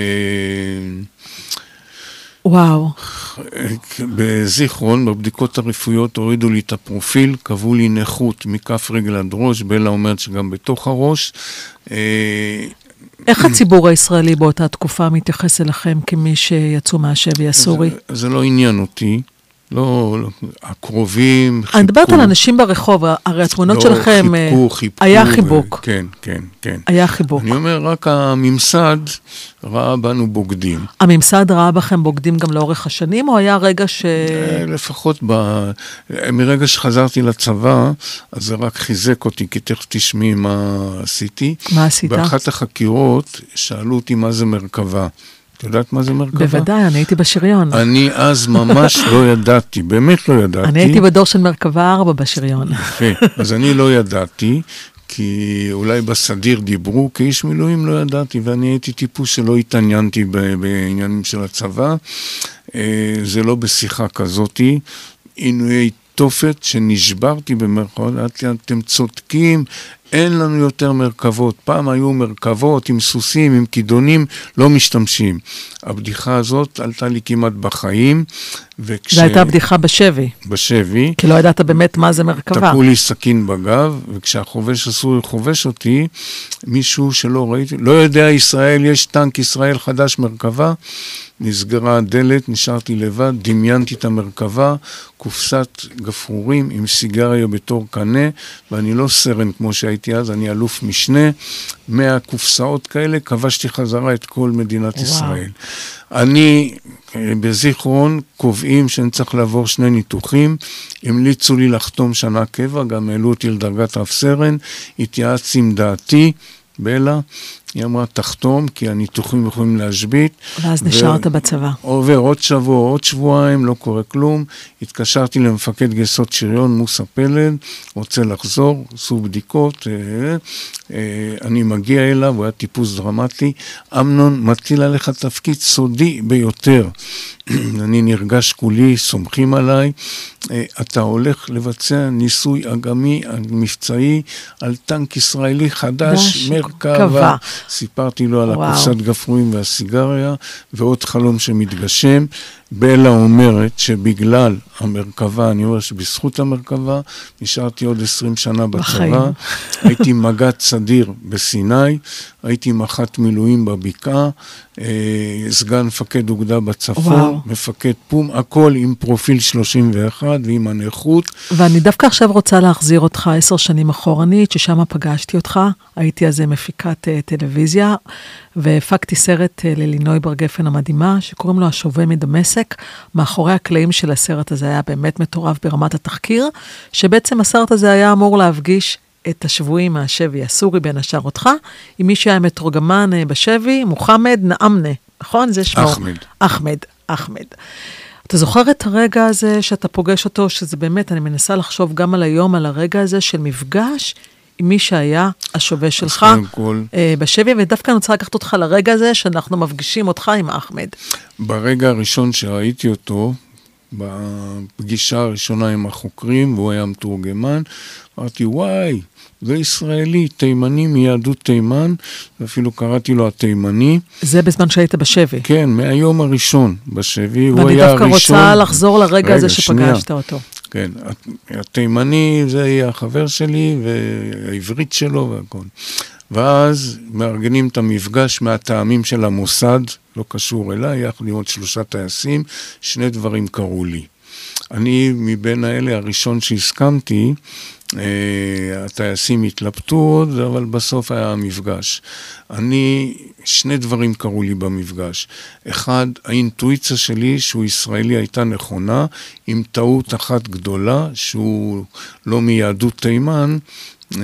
Speaker 1: וואו.
Speaker 3: בזיכרון, בבדיקות הרפואיות הורידו לי את הפרופיל, קבעו לי נכות מכף רגל עד ראש, בלה אומרת שגם בתוך הראש.
Speaker 1: אה, איך הציבור הישראלי באותה תקופה מתייחס אליכם כמי שיצאו מהשבי הסורי?
Speaker 3: זה, זה לא עניין אותי. לא, לא, הקרובים
Speaker 1: חיבקו. אני מדברת על אנשים ברחוב, הרי התמונות לא, שלכם...
Speaker 3: לא, חיבקו, חיבקו.
Speaker 1: היה חיבוק.
Speaker 3: כן, כן, כן.
Speaker 1: היה חיבוק.
Speaker 3: אני אומר, רק הממסד ראה בנו בוגדים.
Speaker 1: הממסד ראה בכם בוגדים גם לאורך השנים, או היה רגע ש...
Speaker 3: אה, לפחות ב... מרגע שחזרתי לצבא, אז זה רק חיזק אותי, כי תכף תשמעי מה עשיתי.
Speaker 1: מה עשית?
Speaker 3: באחת החקירות שאלו אותי מה זה מרכבה. את יודעת מה זה מרכבה?
Speaker 1: בוודאי, אני הייתי בשריון.
Speaker 3: אני אז ממש לא ידעתי, באמת לא ידעתי.
Speaker 1: אני הייתי בדור של מרכבה 4 בשריון.
Speaker 3: יפה, אז אני לא ידעתי, כי אולי בסדיר דיברו, כאיש מילואים לא ידעתי, ואני הייתי טיפוס שלא התעניינתי בעניינים של הצבא. אה, זה לא בשיחה כזאתי. עינויי תופת שנשברתי במרכאות, אתם צודקים, אין לנו יותר מרכבות. פעם היו מרכבות עם סוסים, עם כידונים, לא משתמשים. הבדיחה הזאת עלתה לי כמעט בחיים,
Speaker 1: וכש... זו הייתה בדיחה בשבי.
Speaker 3: בשבי.
Speaker 1: כי לא ידעת באמת מה זה מרכבה.
Speaker 3: תקעו לי סכין בגב, וכשהחובש הסורי חובש אותי, מישהו שלא ראיתי, לא יודע ישראל, יש טנק ישראל חדש מרכבה, נסגרה הדלת, נשארתי לבד, דמיינתי את המרכבה, קופסת גפרורים עם סיגריה בתור קנה, ואני לא סרן כמו שהייתי אז, אני אלוף משנה. מהקופסאות כאלה כבשתי חזרה את כל מדינת וואו. ישראל. אני, בזיכרון, קובעים שאני צריך לעבור שני ניתוחים. המליצו לי לחתום שנה קבע, גם העלו אותי לדרגת רב סרן, התייעצתי עם דעתי, בלה. היא אמרה, תחתום, כי הניתוחים יכולים להשבית.
Speaker 1: ואז נשארת ו... בצבא.
Speaker 3: עובר עוד שבוע, עוד שבועיים, לא קורה כלום. התקשרתי למפקד גייסות שריון, מוסא פלד, רוצה לחזור, עשו בדיקות. אה, אה, אני מגיע אליו, הוא היה טיפוס דרמטי. אמנון מטיל עליך תפקיד סודי ביותר. אני נרגש כולי, סומכים עליי. אה, אתה הולך לבצע ניסוי אגמי מבצעי על טנק ישראלי חדש, מרכבה. סיפרתי לו על הקופסת גפרורים והסיגריה, ועוד חלום שמתגשם. בלה אומרת שבגלל המרכבה, אני אומר שבזכות המרכבה, נשארתי עוד 20 שנה בצבא. הייתי מג"ד סדיר בסיני, הייתי מח"ט מילואים בבקעה, אה, סגן מפקד אוגדה בצפון, וואו. מפקד פום, הכל עם פרופיל 31 ועם הנכות.
Speaker 1: ואני דווקא עכשיו רוצה להחזיר אותך עשר שנים אחורנית, ששם פגשתי אותך, הייתי אז מפיקת uh, טלוויזיה, והפקתי סרט uh, ללינוי בר גפן המדהימה, שקוראים לו השווה מדמשק. מאחורי הקלעים של הסרט הזה היה באמת מטורף ברמת התחקיר, שבעצם הסרט הזה היה אמור להפגיש את השבויים מהשבי הסורי, בין השאר אותך, עם מי שהיה מתורגמן אה, בשבי, מוחמד נעמנה, נכון? זה שמו.
Speaker 3: אחמד.
Speaker 1: אחמד, אחמד. אתה זוכר את הרגע הזה שאתה פוגש אותו, שזה באמת, אני מנסה לחשוב גם על היום, על הרגע הזה של מפגש עם מי שהיה השווה שלך
Speaker 3: כל-
Speaker 1: אה, בשבי, ודווקא אני רוצה לקחת אותך לרגע הזה שאנחנו מפגישים אותך עם אחמד.
Speaker 3: ברגע הראשון שראיתי אותו, בפגישה הראשונה עם החוקרים, והוא היה מתורגמן, אמרתי, וואי, זה ישראלי, תימני מיהדות תימן, ואפילו קראתי לו התימני.
Speaker 1: זה בזמן שהיית בשבי.
Speaker 3: כן, מהיום הראשון בשבי, הוא
Speaker 1: ואני
Speaker 3: היה
Speaker 1: דווקא
Speaker 3: הראשון.
Speaker 1: רוצה לחזור לרגע הזה
Speaker 3: רגע,
Speaker 1: שפגשת
Speaker 3: שנייה.
Speaker 1: אותו.
Speaker 3: כן, התימני זה יהיה החבר שלי, והעברית שלו והכל. ואז מארגנים את המפגש מהטעמים של המוסד, לא קשור אליי, יחד עם עוד שלושה טייסים, שני דברים קרו לי. אני מבין האלה הראשון שהסכמתי, הטייסים התלבטו עוד, אבל בסוף היה המפגש. אני, שני דברים קרו לי במפגש. אחד, האינטואיציה שלי שהוא ישראלי הייתה נכונה, עם טעות אחת גדולה, שהוא לא מיהדות תימן, אה,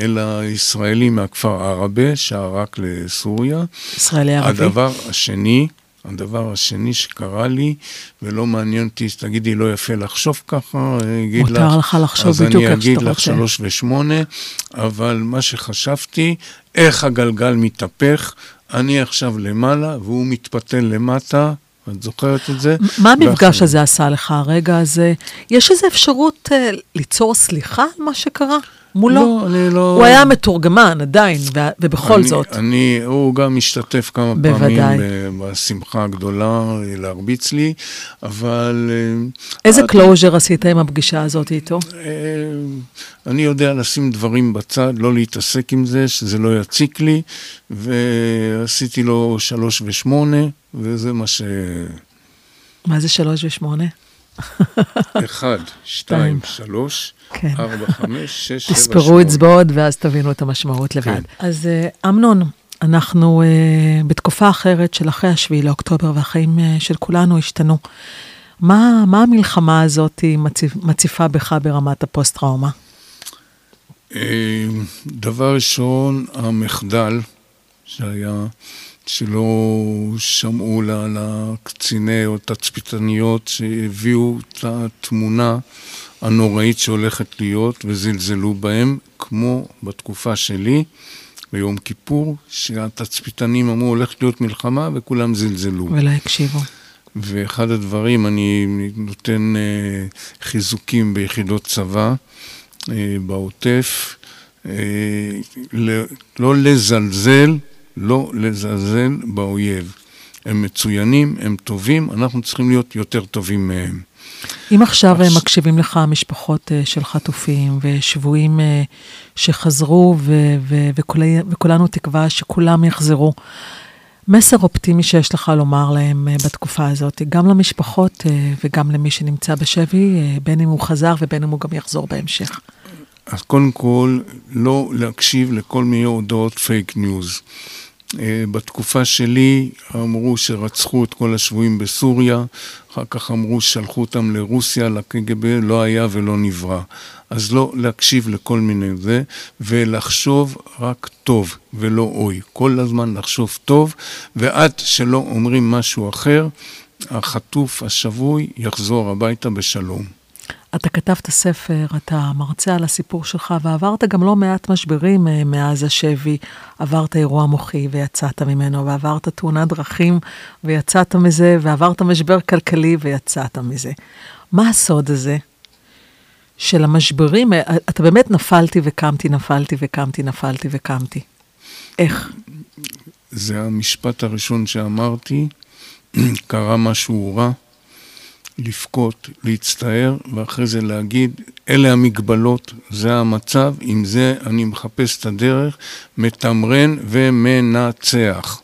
Speaker 3: אלא ישראלי מהכפר ערבה, שערק לסוריה.
Speaker 1: ישראלי ערבי.
Speaker 3: הדבר השני, הדבר השני שקרה לי, ולא מעניין אותי, תגידי, לא יפה לחשוב ככה, אגיד לך...
Speaker 1: מותר לך לחשוב בדיוק איך
Speaker 3: אז אני אגיד
Speaker 1: שאתה
Speaker 3: לך
Speaker 1: רוצה.
Speaker 3: שלוש ושמונה, אבל מה שחשבתי, איך הגלגל מתהפך, אני עכשיו למעלה והוא מתפתל למטה, את זוכרת את זה?
Speaker 1: מה המפגש הזה עשה לך, הרגע הזה? יש איזו אפשרות אה, ליצור סליחה על מה שקרה מולו?
Speaker 3: לא, אני לא...
Speaker 1: הוא היה מתורגמן עדיין, ו- ובכל
Speaker 3: אני,
Speaker 1: זאת.
Speaker 3: אני, הוא גם השתתף כמה
Speaker 1: בוודאי.
Speaker 3: פעמים בשמחה הגדולה אה, להרביץ לי, אבל... אה,
Speaker 1: איזה
Speaker 3: את-
Speaker 1: closure עשית עם הפגישה הזאת איתו?
Speaker 3: אה, אני יודע לשים דברים בצד, לא להתעסק עם זה, שזה לא יציק לי, ועשיתי לו שלוש ושמונה, וזה מה ש...
Speaker 1: מה זה שלוש ושמונה?
Speaker 3: אחד, שתיים, שלוש,
Speaker 1: כן.
Speaker 3: ארבע, חמש, שש, שבע,
Speaker 1: תספרו
Speaker 3: שמונה.
Speaker 1: אצבעות ואז תבינו את המשמעות לבד.
Speaker 3: כן.
Speaker 1: אז אה, אמנון, אנחנו אה, בתקופה אחרת של אחרי השביעי לאוקטובר, והחיים אה, של כולנו השתנו. מה, מה המלחמה הזאת מציפ, מציפה בך ברמת הפוסט-טראומה?
Speaker 3: דבר ראשון, המחדל שהיה, שלא שמעו לקציני או תצפיתניות שהביאו את התמונה הנוראית שהולכת להיות וזלזלו בהם, כמו בתקופה שלי, ביום כיפור, שהתצפיתנים אמרו הולכת להיות מלחמה וכולם זלזלו.
Speaker 1: ולא הקשיבו.
Speaker 3: ואחד הדברים, אני נותן אה, חיזוקים ביחידות צבא אה, בעוטף, אה, ל- לא לזלזל, לא לזלזל באויב. הם מצוינים, הם טובים, אנחנו צריכים להיות יותר טובים מהם.
Speaker 1: אם עכשיו
Speaker 3: אז-
Speaker 1: מקשיבים לך משפחות אה, של חטופים ושבויים אה, שחזרו, ו- ו- וכולי- וכולנו תקווה שכולם יחזרו, מסר אופטימי שיש לך לומר להם אה, בתקופה הזאת, גם למשפחות וגם למי שנמצא בשבי, בין אם הוא חזר ובין אם הוא גם יחזור בהמשך.
Speaker 3: אז קודם כל, לא להקשיב לכל מיני הודעות fake news. אה, בתקופה שלי אמרו שרצחו את כל השבויים בסוריה, אחר כך אמרו ששלחו אותם לרוסיה, לקג"ב, לא היה ולא נברא. אז לא להקשיב לכל מיני זה, ולחשוב רק טוב ולא אוי. כל הזמן לחשוב טוב, ועד שלא אומרים משהו אחר, החטוף, השבוי, יחזור הביתה בשלום.
Speaker 1: אתה כתבת ספר, אתה מרצה על הסיפור שלך, ועברת גם לא מעט משברים אה, מאז השבי. עברת אירוע מוחי ויצאת ממנו, ועברת תאונת דרכים ויצאת מזה, ועברת משבר כלכלי ויצאת מזה. מה הסוד הזה של המשברים? אה, אתה באמת נפלתי וקמתי, נפלתי וקמתי, נפלתי וקמתי. איך?
Speaker 3: זה המשפט הראשון שאמרתי, קרה משהו רע, לבכות, להצטער, ואחרי זה להגיד, אלה המגבלות, זה המצב, עם זה אני מחפש את הדרך, מתמרן ומנצח.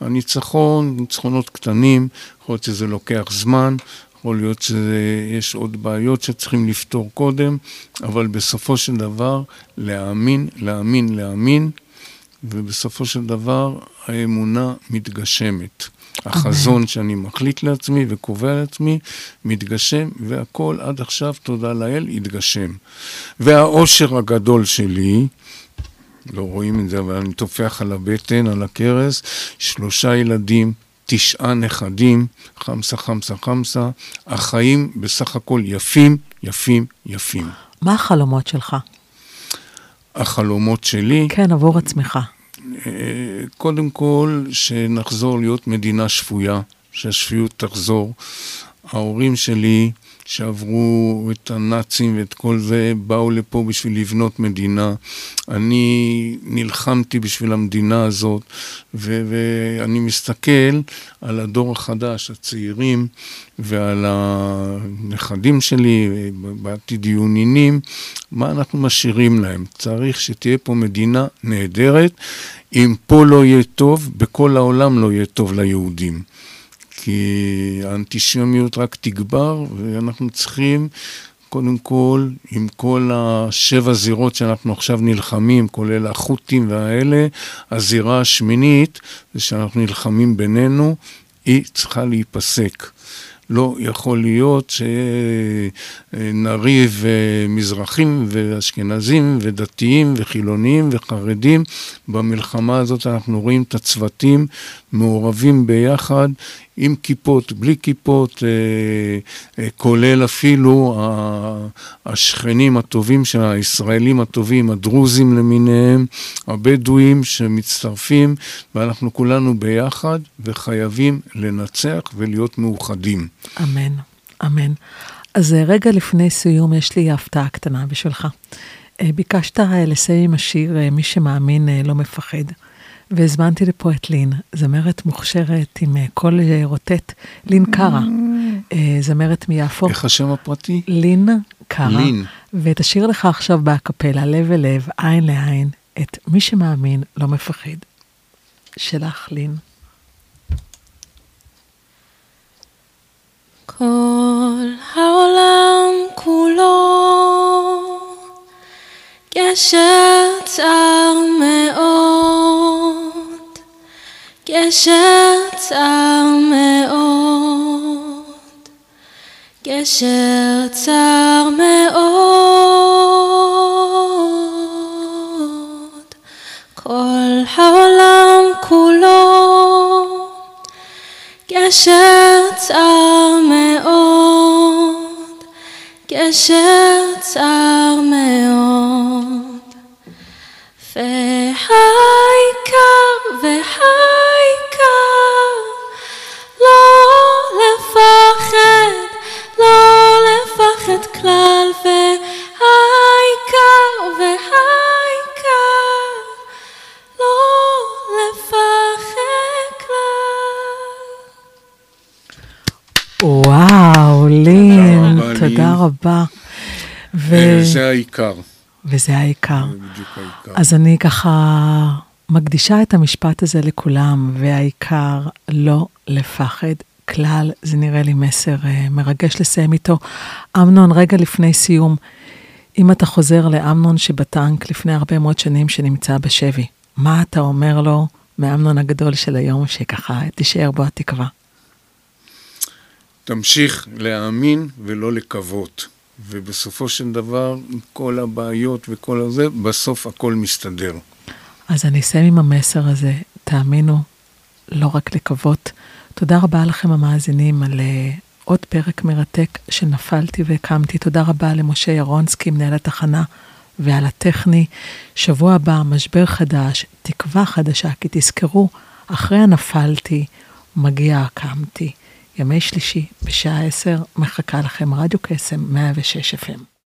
Speaker 3: הניצחון, ניצחונות קטנים, יכול להיות שזה לוקח זמן, יכול להיות שיש עוד בעיות שצריכים לפתור קודם, אבל בסופו של דבר, להאמין, להאמין, להאמין, ובסופו של דבר האמונה מתגשמת. החזון שאני מחליט לעצמי וקובע לעצמי, מתגשם, והכל עד עכשיו, תודה לאל, התגשם. והאושר הגדול שלי, לא רואים את זה, אבל אני טופח על הבטן, על הכרס, שלושה ילדים, תשעה נכדים, חמסה, חמסה, חמסה, החיים בסך הכל יפים, יפים, יפים.
Speaker 1: מה החלומות שלך?
Speaker 3: החלומות שלי.
Speaker 1: כן, עבור עצמך.
Speaker 3: קודם כל, שנחזור להיות מדינה שפויה, שהשפיות תחזור. ההורים שלי, שעברו את הנאצים ואת כל זה, באו לפה בשביל לבנות מדינה. אני נלחמתי בשביל המדינה הזאת, ו- ואני מסתכל על הדור החדש, הצעירים, ועל הנכדים שלי, בעתיד יהיו נינים, מה אנחנו משאירים להם. צריך שתהיה פה מדינה נהדרת. אם פה לא יהיה טוב, בכל העולם לא יהיה טוב ליהודים. כי האנטישמיות רק תגבר, ואנחנו צריכים, קודם כל, עם כל השבע זירות שאנחנו עכשיו נלחמים, כולל החות'ים והאלה, הזירה השמינית, זה שאנחנו נלחמים בינינו, היא צריכה להיפסק. לא יכול להיות שנריב אה, מזרחים ואשכנזים ודתיים וחילונים וחרדים. במלחמה הזאת אנחנו רואים את הצוותים מעורבים ביחד עם כיפות, בלי כיפות, אה, אה, כולל אפילו השכנים הטובים של הישראלים הטובים, הדרוזים למיניהם, הבדואים שמצטרפים, ואנחנו כולנו ביחד וחייבים לנצח ולהיות מאוחדים.
Speaker 1: אמן, אמן. אז אה, רגע לפני סיום, יש לי הפתעה קטנה בשבילך. ביקשת לסיים עם השיר "מי שמאמין לא מפחד". והזמנתי לפה את לין, זמרת מוכשרת עם אה, קול אה, רוטט, לין קארה, אה, זמרת מיפו.
Speaker 3: איך השם הפרטי?
Speaker 1: לין קארה.
Speaker 3: לין.
Speaker 1: ותשאיר לך עכשיו באקפלה, לב אל לב, עין לעין, את מי שמאמין לא מפחד. שלך, לין.
Speaker 4: כל העולם כולו גשר צר מאוד, גשר צר מאוד, גשר צר מאוד, כל העולם כולו גשר צר מאוד, גשר צר מאוד. והעיקר והעיקר
Speaker 1: ו...
Speaker 3: אה, זה העיקר.
Speaker 1: וזה העיקר.
Speaker 3: זה בדיוק העיקר.
Speaker 1: אז אני ככה מקדישה את המשפט הזה לכולם, והעיקר לא לפחד כלל, זה נראה לי מסר uh, מרגש לסיים איתו. אמנון, רגע לפני סיום, אם אתה חוזר לאמנון שבטנק לפני הרבה מאוד שנים שנמצא בשבי, מה אתה אומר לו מאמנון הגדול של היום, שככה תישאר בו התקווה?
Speaker 3: תמשיך להאמין ולא לקוות. ובסופו של דבר, כל הבעיות וכל הזה, בסוף הכל מסתדר.
Speaker 1: אז אני אסיים עם המסר הזה, תאמינו, לא רק לקוות. תודה רבה לכם המאזינים על uh, עוד פרק מרתק שנפלתי והקמתי. תודה רבה למשה ירונסקי, מנהל התחנה, ועל הטכני. שבוע הבא, משבר חדש, תקווה חדשה, כי תזכרו, אחרי הנפלתי, מגיע הקמתי. ימי שלישי, בשעה עשר, מחכה לכם רדיו קסם 106 FM.